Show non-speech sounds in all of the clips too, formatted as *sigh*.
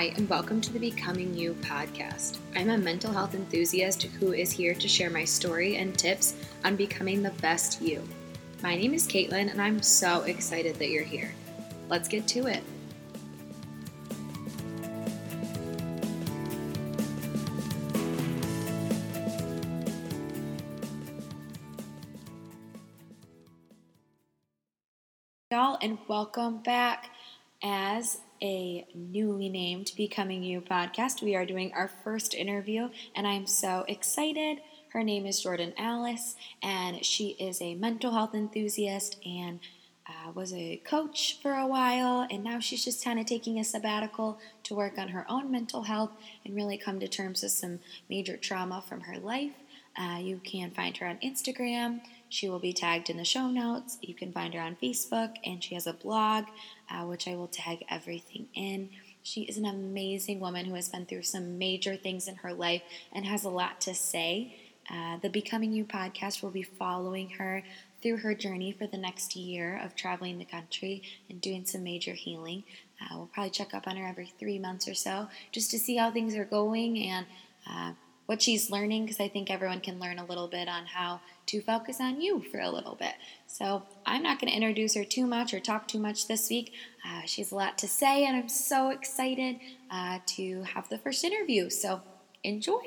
Hi, and welcome to the Becoming You podcast. I'm a mental health enthusiast who is here to share my story and tips on becoming the best you. My name is Caitlin, and I'm so excited that you're here. Let's get to it. Y'all, and welcome back as a newly named Becoming You podcast. We are doing our first interview, and I'm so excited. Her name is Jordann Alyce, and she is a mental health enthusiast and uh, was a coach for a while. And now she's just kind of taking a sabbatical to work on her own mental health and really come to terms with some major trauma from her life. Uh, you can find her on Instagram. She will be tagged in the show notes. You can find her on Facebook, and she has a blog, uh, which I will tag everything in. She is an amazing woman who has been through some major things in her life and has a lot to say. Uh, the Becoming You podcast will be following her through her journey for the next year of traveling the country and doing some major healing. Uh, we'll probably check up on her every three months or so just to see how things are going and uh, what she's learning because I think everyone can learn a little bit on how to focus on you for a little bit. So I'm not going to introduce her too much or talk too much this week. Uh, she has a lot to say, and I'm so excited uh, to have the first interview. So enjoy.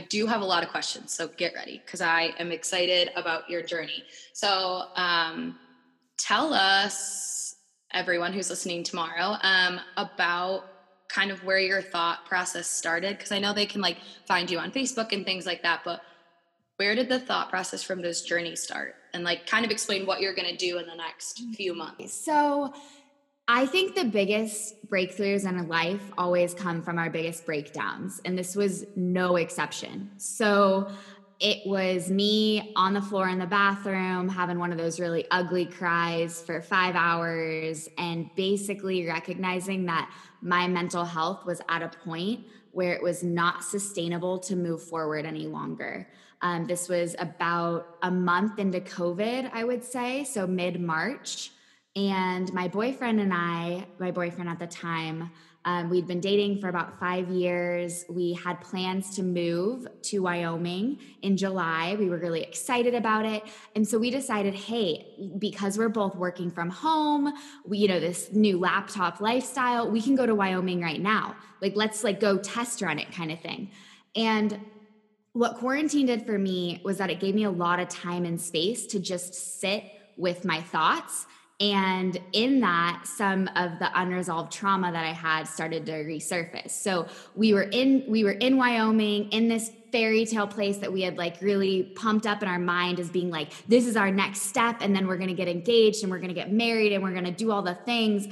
I do have a lot of questions, so get ready because I am excited about your journey. So um, tell us, everyone who's listening tomorrow, um, about kind of where your thought process started because I know they can like find you on Facebook and things like that, but where did the thought process from this journey start? And like kind of explain what you're going to do in the next mm-hmm. few months. So, I think the biggest breakthroughs in life always come from our biggest breakdowns, and this was no exception. So, it was me on the floor in the bathroom having one of those really ugly cries for five hours and basically recognizing that my mental health was at a point where it was not sustainable to move forward any longer. Um, this was about a month into COVID, I would say, so mid March. And my boyfriend and I, my boyfriend at the time, um, we'd been dating for about five years. We had plans to move to Wyoming in July. We were really excited about it. And so we decided, hey, because we're both working from home, we, you know, this new laptop lifestyle, we can go to Wyoming right now. Like, let's like go test run it kind of thing. And what quarantine did for me was that it gave me a lot of time and space to just sit with my thoughts and in that some of the unresolved trauma that i had started to resurface. So we were in we were in wyoming in this fairy tale place that we had like really pumped up in our mind as being like this is our next step and then we're to get engaged and we're to get married and we're to do all the things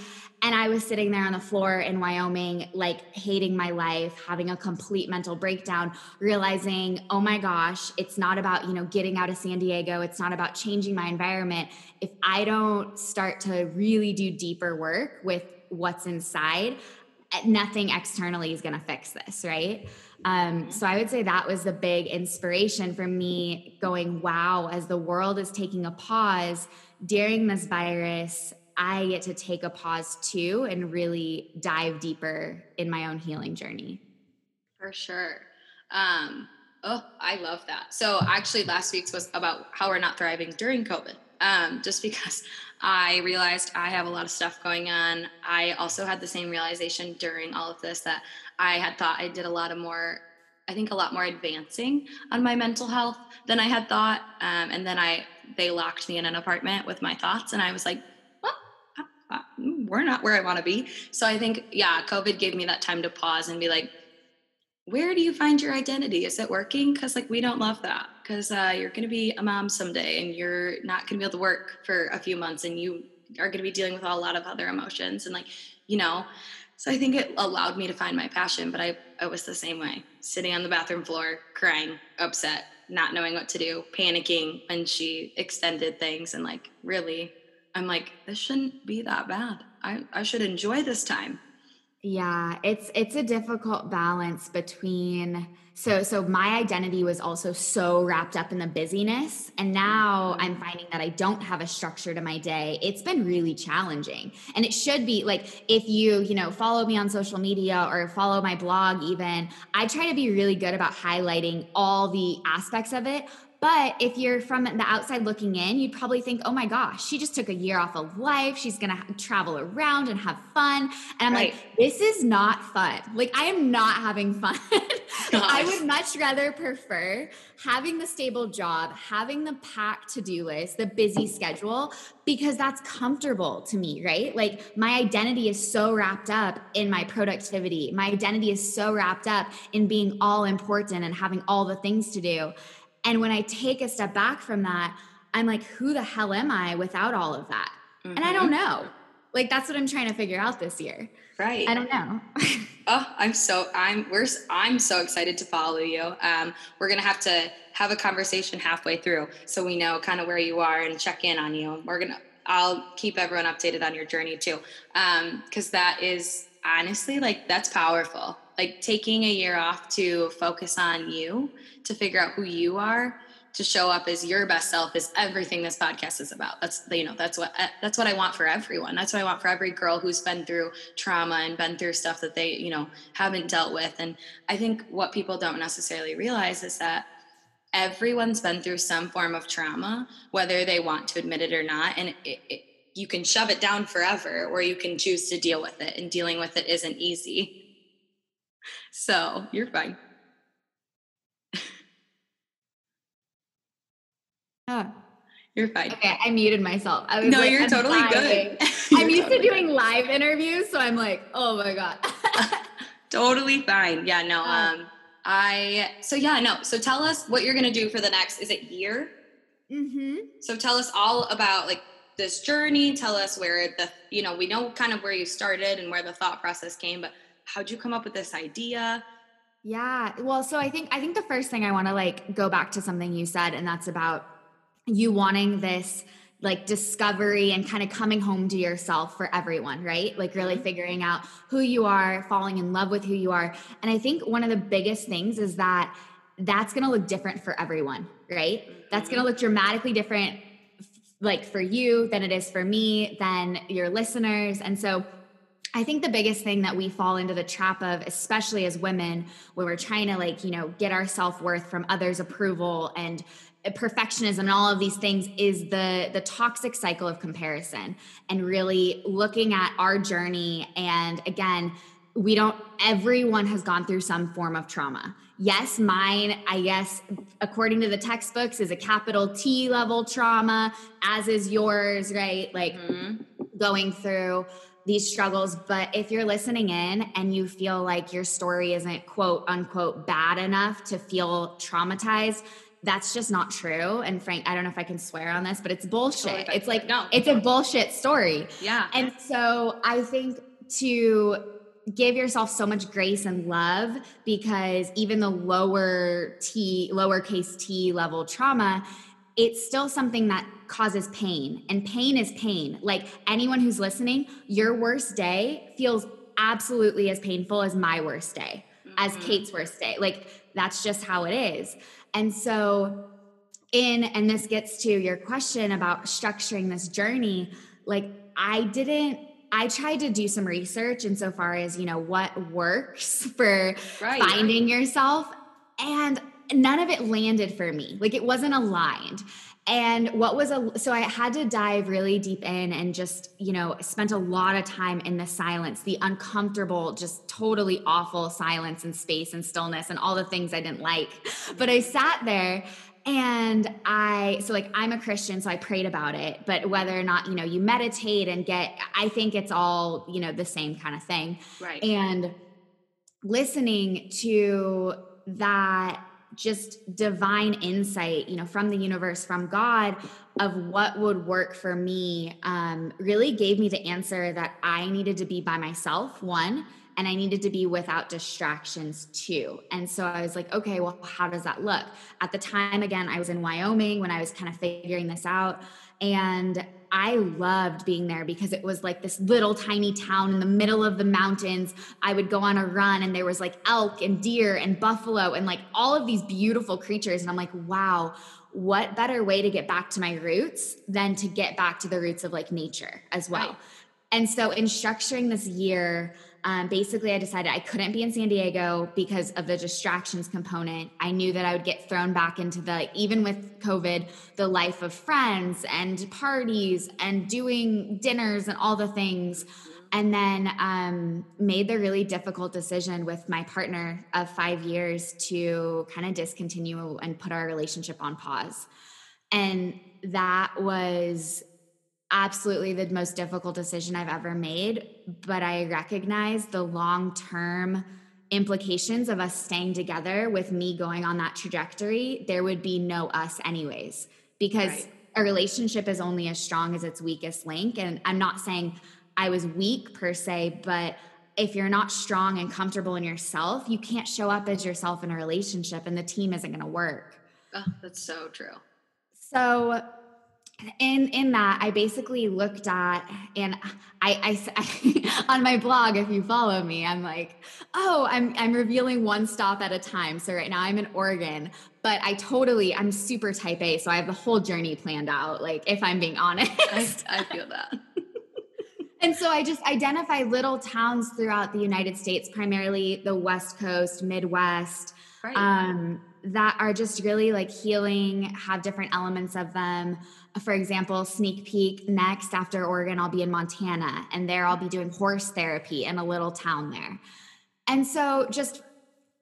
and I was sitting there on the floor in Wyoming, like hating my life, having a complete mental breakdown, realizing, oh my gosh, it's not about, you know, getting out of San Diego. It's not about changing my environment. If I don't start to really do deeper work with what's inside, eh, nothing externally is going to fix this, right? Um, so I would say that was the big inspiration for me going, wow, as the world is taking a pause during this virus, I get to take a pause too and really dive deeper in my own healing journey. For sure. Um, oh, I love that. So actually, last week's was about how we're not thriving during COVID. Um, just *laughs* because I realized I have a lot of stuff going on. I also had the same realization during all of this that I had thought I did a lot of more I think a lot more advancing on my mental health than I had thought. Um, and then I they locked me in an apartment with my thoughts, and I was like, we're not where I want to be. So I think, yeah, COVID gave me that time to pause and be like, where do you find your identity? Is it working? Because like we don't love that. Because uh, you're going to be a mom someday, and you're not going to be able to work for a few months, and you are going to be dealing with a lot of other emotions, and like you know. So I think it allowed me to find my passion. But I, I was the same way, sitting on the bathroom floor, crying, upset, not knowing what to do, panicking when she extended things, and like really I'm like, this shouldn't be that bad. I, I should enjoy this time. Yeah, it's it's a difficult balance between so so my identity was also so wrapped up in the busyness and now i'm mm-hmm. finding that i don't have a structure to my day it's been really challenging and it should be like if you you know follow me on social media or follow my blog even i try to be really good about highlighting all the aspects of it but if you're from the outside looking in, you'd probably think, oh my gosh, she just took a year off of life. She's going to travel around and have fun. And I'm right. like, this is not fun. Like, I am not having fun. *laughs* *laughs* I would much rather prefer having the stable job, having the packed to do list, the busy schedule, because that's comfortable to me, right? Like, my identity is so wrapped up in my productivity. My identity is so wrapped up in being all important and having all the things to do and when I take a step back from that, I'm like, who the hell am I without all of that? Mm-hmm. And I don't mm-hmm. know. Like that's what I'm trying to figure out this year. Right. I don't know. *laughs* oh, I'm so I'm we're I'm so excited to follow you. Um, we're gonna have to have a conversation halfway through so we know kind of where you are and check in on you. We're gonna I'll keep everyone updated on your journey too. Um, because that is honestly like that's powerful like taking a year off to focus on you to figure out who you are to show up as your best self is everything this podcast is about. That's you know that's what that's what i want for everyone. That's what i want for every girl who's been through trauma and been through stuff that they you know haven't dealt with. And i think what people don't necessarily realize is that everyone's been through some form of trauma whether they want to admit it or not. And it, it, you can shove it down forever or you can choose to deal with it and dealing with it isn't easy. *laughs* So you're fine. Oh. You're fine. Okay, I muted myself. I was no, like, you're I'm totally good. *laughs* you're I'm used totally to doing live interviews, so I'm like, oh my god. *laughs* totally fine. Yeah, no. Um, I so yeah, no. So tell us what you're gonna do for the next. Is it year? Mm-hmm. So tell us all about like this journey. Tell us where the you know we know kind of where you started and where the thought process came, but how'd you come up with this idea? Yeah. Well, so I think I think the first thing I want to like go back to something you said and that's about you wanting this like discovery and kind of coming home to yourself for everyone, right? Like really mm-hmm. figuring out who you are, falling in love with who you are. And I think one of the biggest things is that that's going to look different for everyone, right? That's going to mm-hmm. look dramatically different like for you than it is for me, than your listeners. And so I think the biggest thing that we fall into the trap of, especially as women, when we're trying to like, you know, get our self worth from others' approval and perfectionism and all of these things is the the toxic cycle of comparison and really looking at our journey and again we don't everyone has gone through some form of trauma yes mine i guess according to the textbooks is a capital t level trauma as is yours right like mm-hmm. going through these struggles. But if you're listening in and you feel like your story isn't quote unquote bad enough to feel traumatized, that's just not true. And Frank, I don't know if I can swear on this, but it's bullshit. It's like, no, it's a bullshit story. Yeah. And so I think to give yourself so much grace and love because even the lower T, lowercase T level trauma it's still something that causes pain and pain is pain like anyone who's listening your worst day feels absolutely as painful as my worst day mm-hmm. as kate's worst day like that's just how it is and so in and this gets to your question about structuring this journey like i didn't I tried to do some research insofar as, you know, what works *laughs* for right. finding yourself. And none of it landed for me. Like it wasn't aligned. And what was a so I had to dive really deep in and just, you know, spent a lot of time in the silence, the uncomfortable, just totally awful silence and space and stillness and all the things I didn't like. But I sat there and I so like I'm a Christian so I prayed about it, but whether or not, you know, you meditate and get I think it's all, you know, the same kind of thing. Right. And listening to that just divine insight, you know, from the universe, from God, of what would work for me, um, really gave me the answer that I needed to be by myself, one, and I needed to be without distractions too. And so I was like, okay, well, how does that look? At the time, again, I was in Wyoming when I was kind of figuring this out. And I loved being there because it was like this little tiny town in the middle of the mountains. I would go on a run and there was like elk and deer and buffalo and like all of these beautiful creatures. And I'm like, wow, what better way to get back to my roots than to get back to the roots of like nature as well? Right. And so, in structuring this year, um, basically, I decided I couldn't be in San Diego because of the distractions component. I knew that I would get thrown back into the, even with COVID, the life of friends and parties and doing dinners and all the things. And then um, made the really difficult decision with my partner of five years to kind of discontinue and put our relationship on pause. And that was absolutely the most difficult decision I've ever made, but I recognize the long term implications of us staying together with me going on that trajectory. There would be no us, anyways, because right. a relationship is only as strong as its weakest link. And I'm not saying I was weak per se, but if you're not strong and comfortable in yourself, you can't show up as yourself in a relationship and the team isn't going to work. Oh, that's so true. So in in that i basically looked at and I, I, I, *laughs* on my blog if you follow me i'm like oh i'm i'm revealing one stop at a time. So right now i'm in oregon but i totally i'm super type a so i have the whole journey planned out like if i'm being *laughs* honest. I, I feel that. *laughs* And so i just identify little towns throughout the united states primarily the west coast midwest right. um, that are just really like healing have different elements of them for example, sneak peek next after Oregon, I'll be in Montana, and there I'll be doing horse therapy in a little town there. And so, just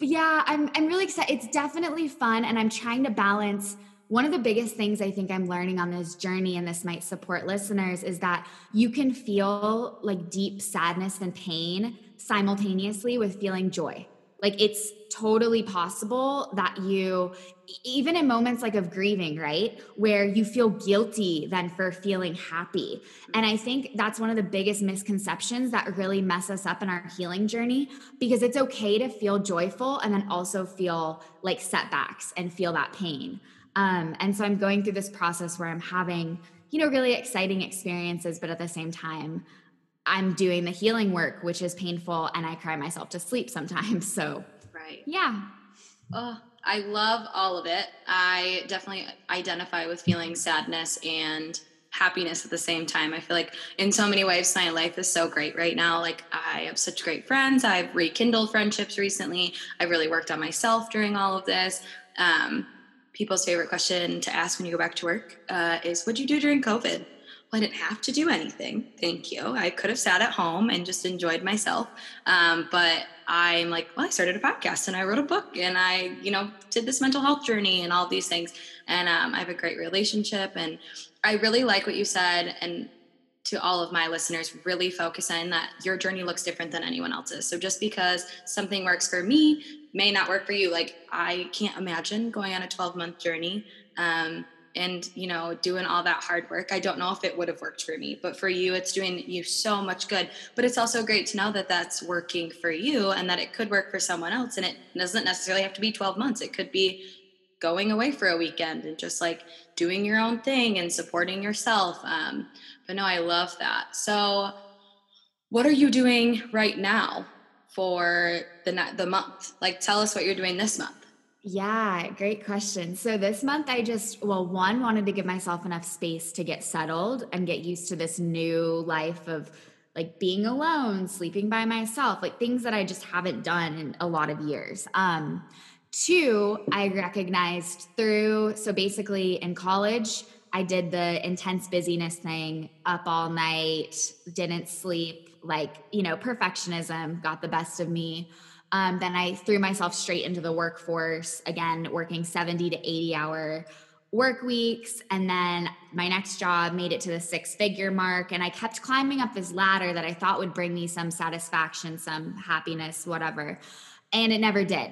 yeah, I'm I'm really excited. It's definitely fun, and I'm trying to balance. One of the biggest things I think I'm learning on this journey, and this might support listeners, is that you can feel like deep sadness and pain simultaneously with feeling joy. Like it's totally possible that you, even in moments like of grieving, right, where you feel guilty then for feeling happy. And I think that's one of the biggest misconceptions that really mess us up in our healing journey because it's okay to feel joyful and then also feel like setbacks and feel that pain. Um, and so I'm going through this process where I'm having, you know, really exciting experiences, but at the same time, I'm doing the healing work, which is painful, and I cry myself to sleep sometimes. *laughs* So, right. Yeah. Oh, I love all of it. I definitely identify with feeling sadness and happiness at the same time. I feel like in so many ways, my life is so great right now. Like, I have such great friends. I've rekindled friendships recently. I've really worked on myself during all of this. Um, people's favorite question to ask when you go back to work uh, is, What'd you do during COVID? I didn't have to do anything. Thank you. I could have sat at home and just enjoyed myself. Um, but I'm like, well, I started a podcast and I wrote a book and I, you know, did this mental health journey and all these things. And um, I have a great relationship. And I really like what you said. And to all of my listeners, really focus on that your journey looks different than anyone else's. So just because something works for me may not work for you. Like I can't imagine going on a 12 month journey. Um, and you know doing all that hard work. I don't know if it would have worked for me but for you it's doing you so much good. But it's also great to know that that's working for you and that it could work for someone else. And it doesn't necessarily have to be 12 months. It could be going away for a weekend and just like doing your own thing and supporting yourself. Um, but no i love that. So what are you doing right now for the the month? Like tell us what you're doing this month yeah, great question. So this month I just well one wanted to give myself enough space to get settled and get used to this new life of like being alone, sleeping by myself, like things that I just haven't done in a lot of years. Um two, I recognized through so basically in college I did the intense busyness thing, up all night, didn't sleep, like, you know, perfectionism got the best of me. Um, then I threw myself straight into the workforce, again, working 70 to 80 hour work weeks. And then my next job made it to the six figure mark. And I kept climbing up this ladder that I thought would bring me some satisfaction, some happiness, whatever. And it never did.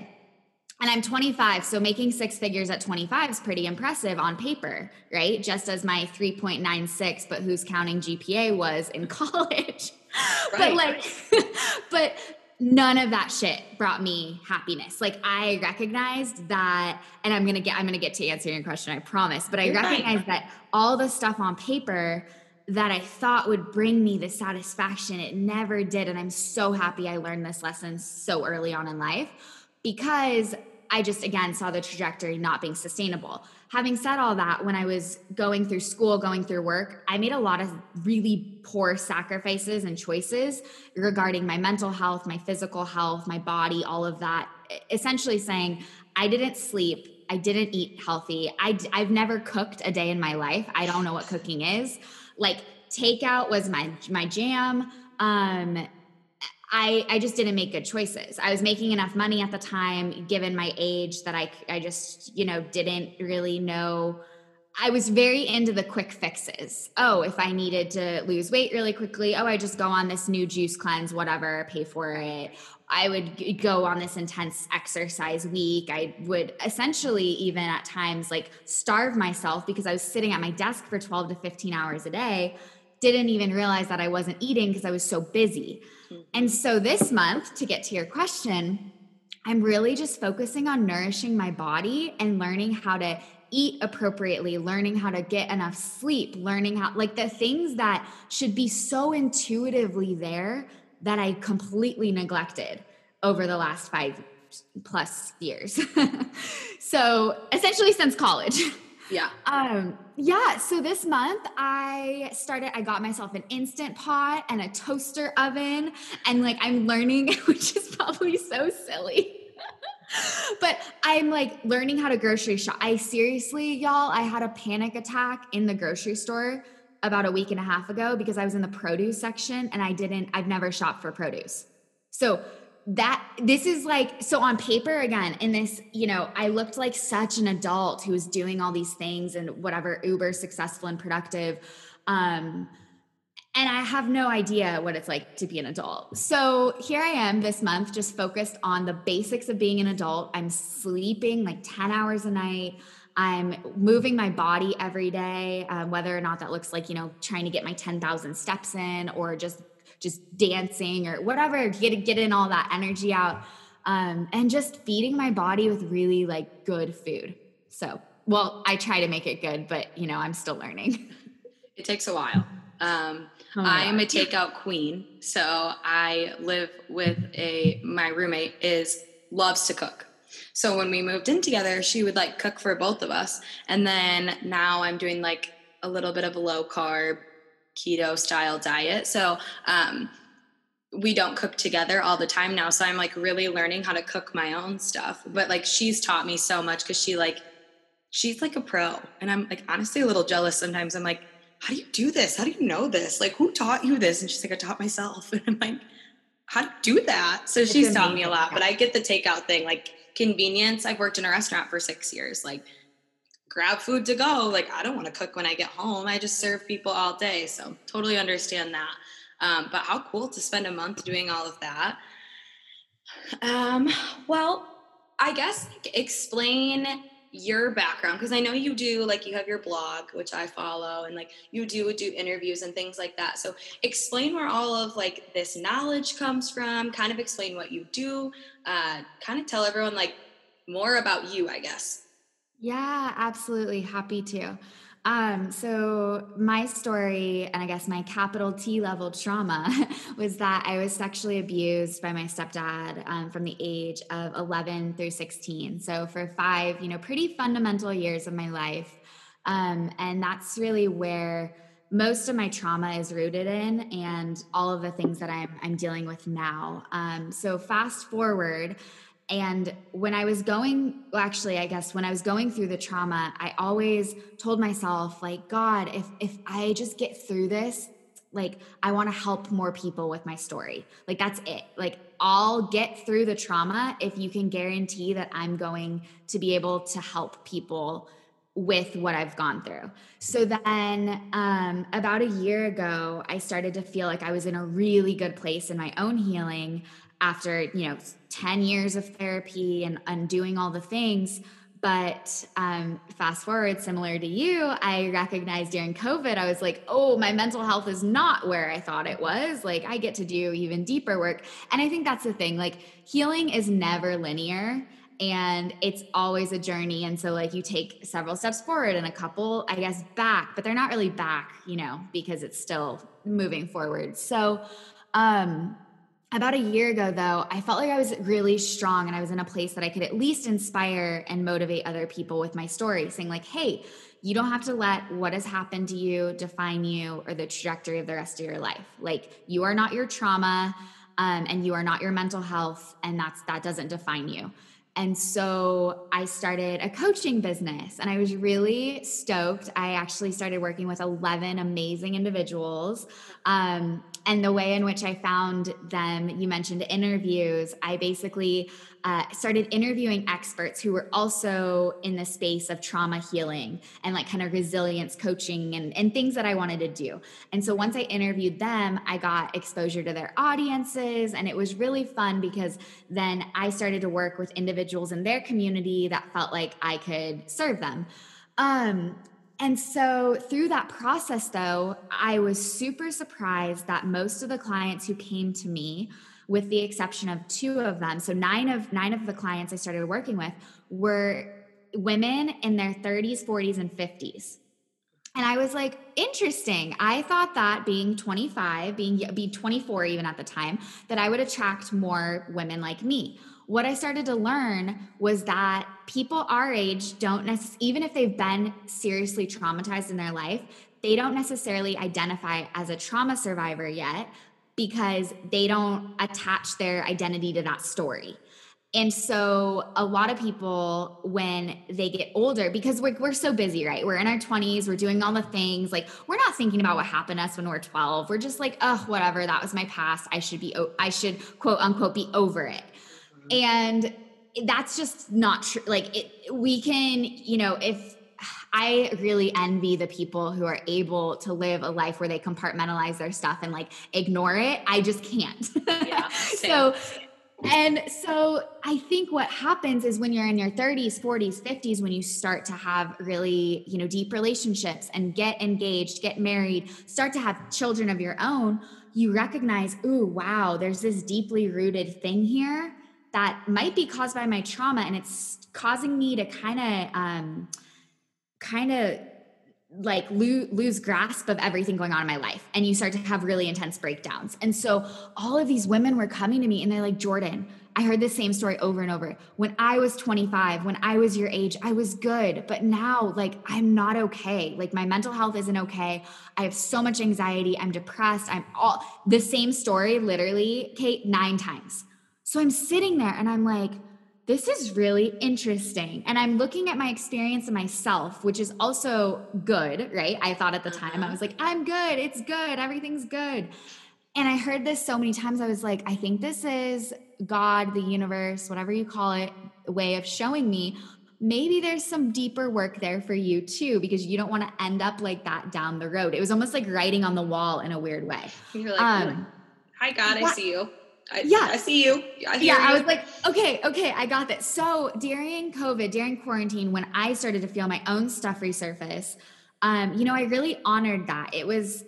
And I'm 25, so making six figures at 25 is pretty impressive on paper, right? Just as my 3.96, but who's counting GPA was in *laughs* college. Right. *laughs* but like, but none of that shit brought me happiness. Like I recognized that, and I'm gonna get I'm gonna get to answering your question, I promise. But I You're recognized that all the stuff on paper that I thought would bring me the satisfaction, it never did. And I'm so happy I learned this lesson so early on in life because I just again saw the trajectory not being sustainable. Having said all that, when I was going through school, going through work, I made a lot of really poor sacrifices and choices regarding my mental health, my physical health, my body, all of that. Essentially saying, I didn't sleep, I didn't eat healthy. I, I've never cooked a day in my life. I don't know what cooking is. Like takeout was my my jam. Um, I, I just didn't make good choices. I was making enough money at the time, given my age, that I, I just, you know, didn't really know. I was very into the quick fixes. Oh, if I needed to lose weight really quickly, oh, I just go on this new juice cleanse, whatever, pay for it. I would go on this intense exercise week. I would essentially, even at times, like starve myself because I was sitting at my desk for 12 to 15 hours a day. Didn't even realize that I wasn't eating because I was so busy. Mm-hmm. And so this month, to get to your question, I'm really just focusing on nourishing my body and learning how to eat appropriately, learning how to get enough sleep, learning how, like the things that should be so intuitively there that I completely neglected over the last five plus years. *laughs* so essentially since college. *laughs* Yeah. Um, yeah. So this month I started, I got myself an instant pot and a toaster oven. And like I'm learning, *laughs* which is probably so silly. *laughs* but I'm like learning how to grocery shop. I seriously, y'all, I had a panic attack in the grocery store about a week and a half ago because I was in the produce section and I didn't, I've never shopped for produce. So that this is like so on paper again in this you know i looked like such an adult who was doing all these things and whatever uber successful and productive um and i have no idea what it's like to be an adult. So here i am this month just focused on the basics of being an adult. I'm sleeping like 10 hours a night. I'm moving my body every day, uh, whether or not that looks like, you know, trying to get my 10,000 steps in or just just dancing or whatever, get getting all that energy out. Um, and just feeding my body with really like good food. So, well, I try to make it good, but you know, I'm still learning. *laughs* It takes a while. Um, oh I am a takeout queen, so I live with a my roommate is loves to cook. So when we moved in together, she would like cook for both of us, and then now I'm doing like a little bit of a low carb keto style diet. So, um, we don't cook together all the time now. So I'm like really learning how to cook my own stuff. But like she's taught me so much because she like she's like a pro. And I'm like honestly a little jealous sometimes. I'm like, how do you do this? How do you know this? Like who taught you this? And she's like, I taught myself. *laughs* And I'm like, how do you do that? So it's she's amazing. taught me a lot. But I get the takeout thing, like convenience. I've worked in a restaurant for six years. Like grab food to go. Like, I don't want to cook when I get home. I just serve people all day. So, totally understand that. Um, but how cool to spend a month doing all of that. Um, well, I guess like, explain your background because I know you do like you have your blog which I follow and like you do do interviews and things like that. So explain where all of like this knowledge comes from, kind of explain what you do, uh kind of tell everyone like more about you, I guess. Yeah, absolutely. Happy to. Um, so my story, and I guess my capital T level trauma, *laughs* was that I was sexually abused by my stepdad um, from the age of 11 through 16. So for five, you know, pretty fundamental years of my life. Um, and that's really where most of my trauma is rooted in and all of the things that I'm, I'm dealing with now. Um, so fast forward, and when I was going, well, actually, I guess when I was going through the trauma, I always told myself, like, God, if if I just get through this, like I want to help more people with my story. Like that's it. Like I'll get through the trauma if you can guarantee that I'm going to be able to help people with what I've gone through. So then, um, about a year ago, I started to feel like I was in a really good place in my own healing after, you know, 10 years of therapy and, and doing all the things. But um, fast forward, similar to you, I recognized during COVID, I was like, oh, my mental health is not where I thought it was. Like, I get to do even deeper work. And I think that's the thing like, healing is never linear and it's always a journey. And so, like, you take several steps forward and a couple, I guess, back, but they're not really back, you know, because it's still moving forward. So, um, about a year ago, though, I felt like I was really strong and I was in a place that I could at least inspire and motivate other people with my story, saying, like, hey, you don't have to let what has happened to you define you or the trajectory of the rest of your life. Like, you are not your trauma um, and you are not your mental health, and that's that doesn't define you. And so I started a coaching business and I was really stoked. I actually started working with 11 amazing individuals. Um, and the way in which I found them, you mentioned interviews. I basically uh, started interviewing experts who were also in the space of trauma healing and like kind of resilience coaching and, and things that I wanted to do. And so once I interviewed them, I got exposure to their audiences. And it was really fun because then I started to work with individuals in their community that felt like I could serve them. Um, and so through that process, though, I was super surprised that most of the clients who came to me, with the exception of two of them, so nine of nine of the clients I started working with were women in their 30s, 40s, and 50s. And I was like, interesting. I thought that being 25, being be 24 even at the time, that I would attract more women like me what I started to learn was that people our age don't necessarily, even if they've been seriously traumatized in their life, they don't necessarily identify as a trauma survivor yet because they don't attach their identity to that story. And so, a lot of people, when they get older, because we're, we're so busy, right? We're in our 20s, we're doing all the things. Like, we're not thinking about what happened to us when we're 12. We're just like, oh, whatever, that was my past. I should be, I should quote unquote be over it and that's just not true like it, we can you know if I really envy the people who are able to live a life where they compartmentalize their stuff and like ignore it. I just can't. Yeah, *laughs* so and so I think what happens is when you're in your 30s, 40s, 50s when you start to have really, you know, deep relationships and get engaged, get married, start to have children of your own, you recognize, "Ooh, wow, there's this deeply rooted thing here." that might be caused by my trauma and it's causing me to kind of um kind of like lose, lose grasp of everything going on in my life and you start to have really intense breakdowns. And so all of these women were coming to me and they're like jordann i heard the same story over and over. When i was 25 when i was your age i was good but now like i'm not okay. Like my mental health isn't okay. I have so much anxiety. I'm depressed. I'm all the same story literally kate nine times. So I'm sitting there and I'm like, this is really interesting. And I'm looking at my experience and myself, which is also good, right? I thought at the time, I uh-huh. was like, I'm good. It's good. Everything's good. And I heard this so many times. I was like, I think this is God, the universe, whatever you call it, way of showing me maybe there's some deeper work there for you too, because you don't want to end up like that down the road. It was almost like writing on the wall in a weird way. You're like, um, hi, God, I see you. I, yeah, I see you. I yeah, you. I was like, okay, okay, I got this. So during COVID, during quarantine, when I started to feel my own stuff resurface, um, you know, I really honored that. It was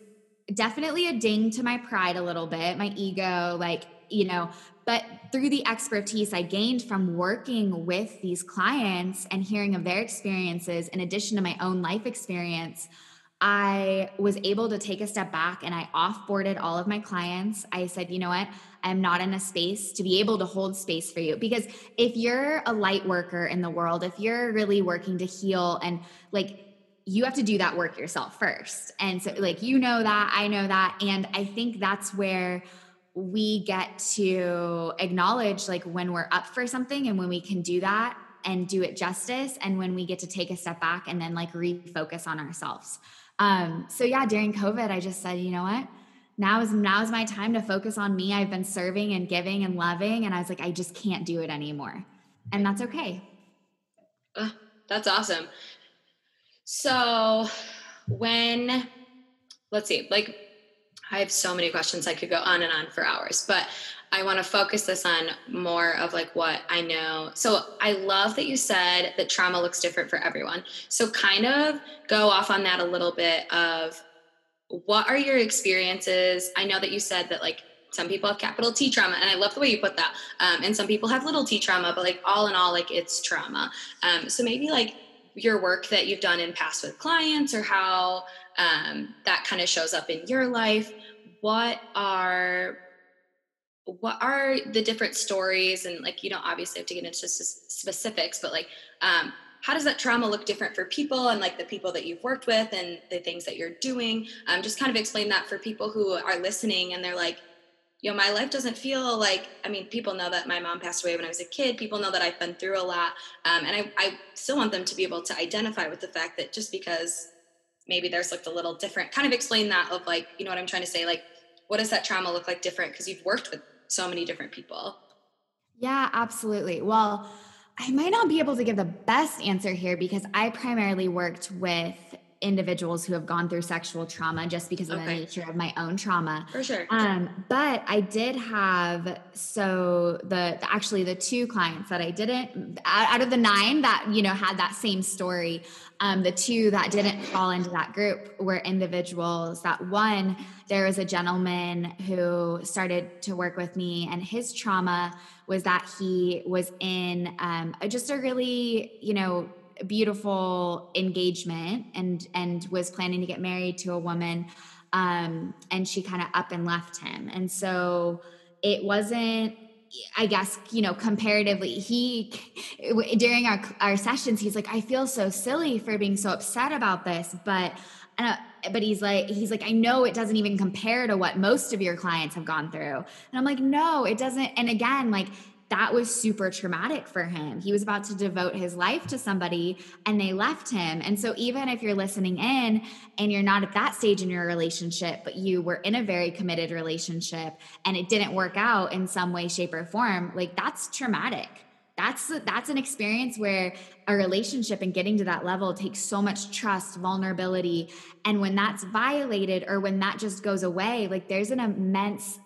definitely a ding to my pride a little bit, my ego, like, you know, but through the expertise I gained from working with these clients and hearing of their experiences, in addition to my own life experience, I was able to take a step back and I offboarded all of my clients. I said, you know what? I'm not in a space to be able to hold space for you. Because if you're a light worker in the world, if you're really working to heal and like, you have to do that work yourself first. And so, like, you know that, I know that. And I think that's where we get to acknowledge, like, when we're up for something and when we can do that and do it justice, and when we get to take a step back and then, like, refocus on ourselves. Um, so yeah, during COVID, I just said, you know what? Now is now is my time to focus on me. I've been serving and giving and loving, and I was like, I just can't do it anymore, and that's okay. Uh, that's awesome. So when let's see, like I have so many questions I could go on and on for hours, but I want to focus this on more of like what I know. So I love that you said that trauma looks different for everyone. So kind of go off on that a little bit of what are your experiences? I know that you said that like some people have capital T trauma, and I love the way you put that. Um, and some people have little T trauma, but like all in all, like it's trauma. Um, so maybe like your work that you've done in past with clients, or how um, that kind of shows up in your life. What are what are the different stories and like you don't obviously have to get into specifics but like um, how does that trauma look different for people and like the people that you've worked with and the things that you're doing? Um, just kind of explain that for people who are listening and they're like you know my life doesn't feel like i mean people know that my mom passed away when i was a kid. People know that i've been through a lot. Um, and I, I still want them to be able to identify with the fact that just because maybe there's looked a little different kind of explain that of like you know what i'm trying to say? Like what does that trauma look like different? Because you've worked with so many different people. Yeah, absolutely. Well, I might not be able to give the best answer here because I primarily worked with individuals who have gone through sexual trauma just because of okay. the nature of my own trauma. For sure. Um, but I did have so the, the, actually the two clients that I didn't out of the nine that you know had that same story. Um, the two that didn't fall into that group were individuals that one there was a gentleman who started to work with me and his trauma was that he was in um, just a really you know beautiful engagement and and was planning to get married to a woman um, and she kind of up and left him. And so it wasn't I guess, you know, comparatively, he during our our sessions, he's like, I feel so silly for being so upset about this, but uh, but he's like he's like I know it doesn't even compare to what most of your clients have gone through. And I'm like, no, it doesn't. And again, like that was super traumatic for him. He was about to devote his life to somebody and they left him. And so, even if you're listening in and you're not at that stage in your relationship, but you were in a very committed relationship and it didn't work out in some way, shape, or form, like that's traumatic. That's that's an experience where a relationship and getting to that level takes so much trust, vulnerability, and when that's violated or when that just goes away, like there's an immense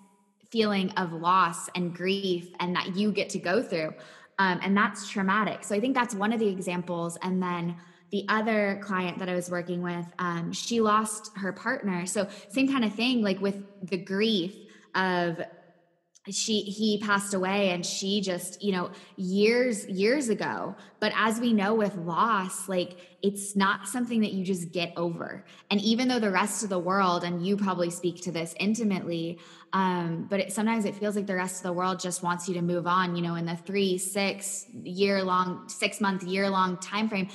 feeling of loss and grief and that you get to go through. Um, and that's traumatic. So I think that's one of the examples. And then the other client that I was working with, um, she lost her partner. So same kind of thing, like with the grief of she he passed away and she just you know years years ago. But as we know with loss like it's not something that you just get over. And even though the rest of the world and you probably speak to this intimately um, but it, sometimes it feels like the rest of the world just wants you to move on you know in the three six year long six month year long time frame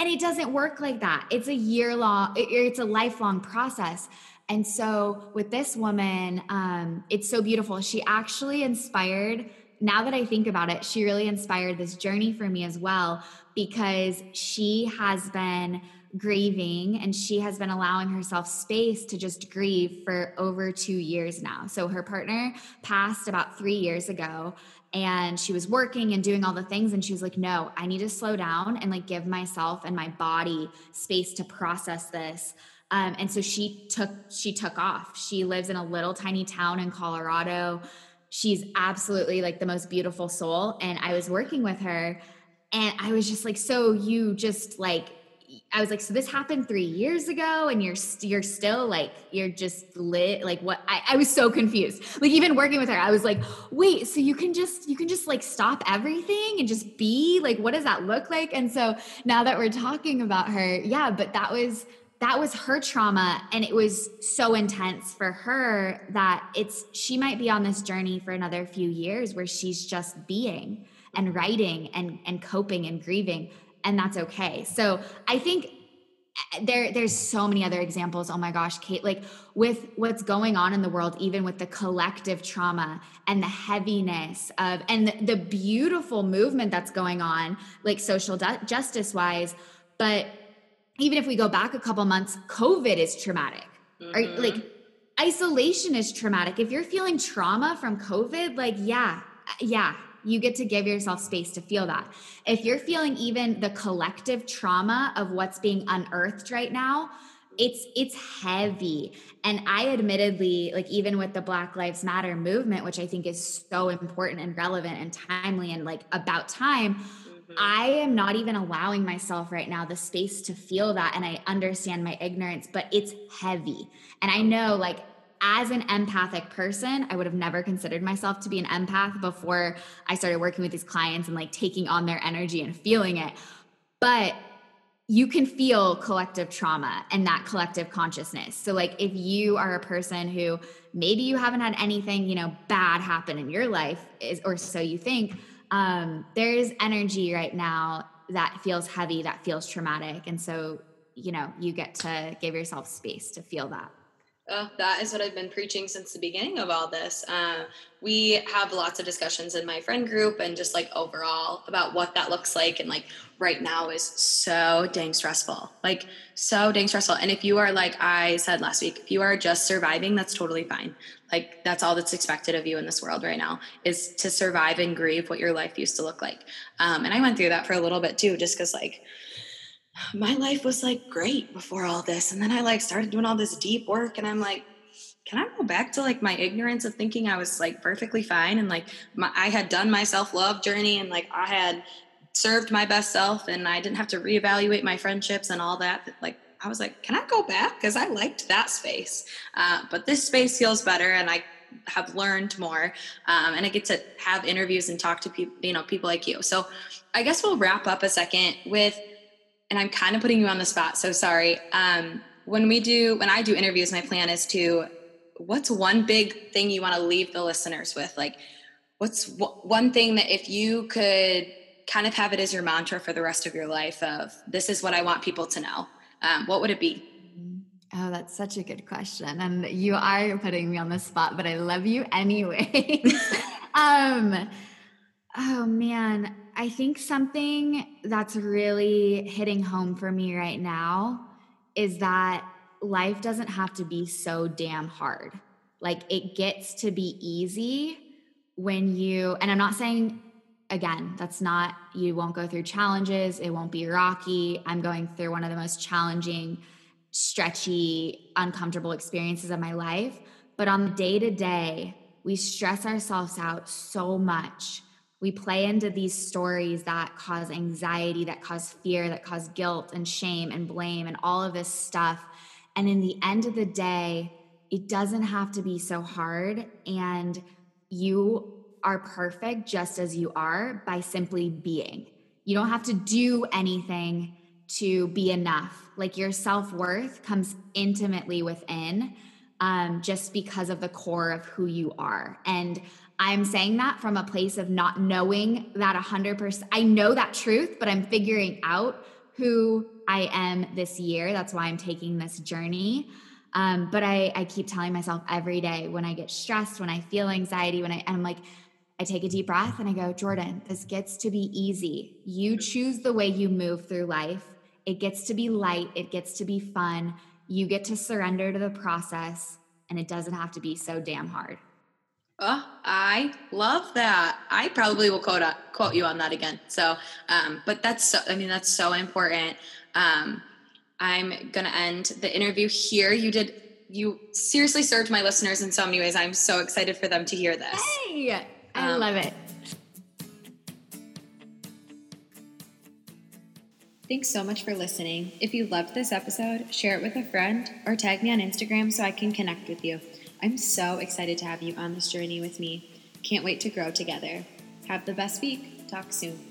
and it doesn't work like that. It's a year long it, it's a lifelong process and so with this woman, um, it's so beautiful. She actually inspired, now that I think about it, she really inspired this journey for me as well because she has been grieving and she has been allowing herself space to just grieve for over two years now. So her partner passed about three years ago and she was working and doing all the things and she was like no i need to slow down and like give myself and my body space to process this um, and so she took she took off. She lives in a little tiny town in Colorado. She's absolutely like the most beautiful soul. And I was working with her, and I was just like, so you just like I was like, so this happened three years ago, and you're you're still like you're just lit. Like what? I, I was so confused. Like even working with her, I was like, wait, so you can just you can just like stop everything and just be like, what does that look like? And so now that we're talking about her, yeah, but that was that was her trauma and it was so intense for her that it's she might be on this journey for another few years where she's just being and writing and and coping and grieving and that's okay. So i think eh, there there's so many other examples. Oh my gosh kate like with what's going on in the world even with the collective trauma and the heaviness of and the, the beautiful movement that's going on like social justice wise but even if we go back a couple months, COVID is traumatic. Mm-hmm. Like isolation is traumatic. If you're feeling trauma from COVID, like, yeah, yeah, you get to give yourself space to feel that. If you're feeling even the collective trauma of what's being unearthed right now, it's it's heavy. And I admittedly, like even with the Black Lives Matter movement, which I think is so important and relevant and timely and like about time, mm-hmm. I am not even allowing myself right now the space to feel that. And I understand my ignorance, but it's heavy. And I know like as an empathic person, I would have never considered myself to be an empath before I started working with these clients and like taking on their energy and feeling it. But you can feel collective trauma and that collective consciousness. So like if you are a person who maybe you haven't had anything, you know, bad happen in your life is or so you think, um there's energy right now that feels heavy, that feels traumatic. And so, you know, you get to give yourself space to feel that. Oh, that is what I've been preaching since the beginning of all this. Uh, we have lots of discussions in my friend group and just like overall about what that looks like. And like right now is so dang stressful, like so dang stressful. And if you are, like I said last week, if you are just surviving, that's totally fine. Like that's all that's expected of you in this world right now is to survive and grieve what your life used to look like. Um, and I went through that for a little bit too, just because like, my life was like great before all this. And then I like started doing all this deep work and I'm like, can I go back to like my ignorance of thinking I was like perfectly fine and like my, I had done my self love journey and like I had served my best self and I didn't have to reevaluate my friendships and all that. Like I was like, can I go back? Because I liked that space, uh, but this space feels better and I have learned more um, and I get to have interviews and talk to people, you know, people like you. So I guess we'll wrap up a second with and I'm kind of putting you on the spot, so sorry. Um, when we do, when I do interviews, my plan is to, what's one big thing you want to leave the listeners with? Like, what's w- one thing that if you could kind of have it as your mantra for the rest of your life of this is what I want people to know, um, what would it be? Oh, that's such a good question. And you are putting me on the spot, but I love you anyway. *laughs* um, oh man, I think something that's really hitting home for me right now is that life doesn't have to be so damn hard. Like it gets to be easy when you, and I'm not saying, again, that's not, you won't go through challenges, it won't be rocky. I'm going through one of the most challenging, stretchy, uncomfortable experiences of my life. But on the day to day, we stress ourselves out so much we play into these stories that cause anxiety, that cause fear, that cause guilt and shame and blame and all of this stuff. And in the end of the day, it doesn't have to be so hard. And you are perfect just as you are by simply being. You don't have to do anything to be enough. Like your self worth comes intimately within um, just because of the core of who you are. And I'm saying that from a place of not knowing that 100%. I know that truth, but I'm figuring out who I am this year. That's why I'm taking this journey. Um, but I, I keep telling myself every day when I get stressed, when I feel anxiety, when I, I'm like, I take a deep breath and I go, Jordann, this gets to be easy. You choose the way you move through life. It gets to be light, it gets to be fun. You get to surrender to the process, and it doesn't have to be so damn hard. Oh, I love that. I probably will quote quote you on that again. So, um, but that's so. I mean, that's so important. Um, I'm gonna end the interview here. You did. You seriously served my listeners in so many ways. I'm so excited for them to hear this. Hey, I um, love it. Thanks so much for listening. If you loved this episode, share it with a friend or tag me on Instagram so I can connect with you. I'm so excited to have you on this journey with me. Can't wait to grow together. Have the best week. Talk soon.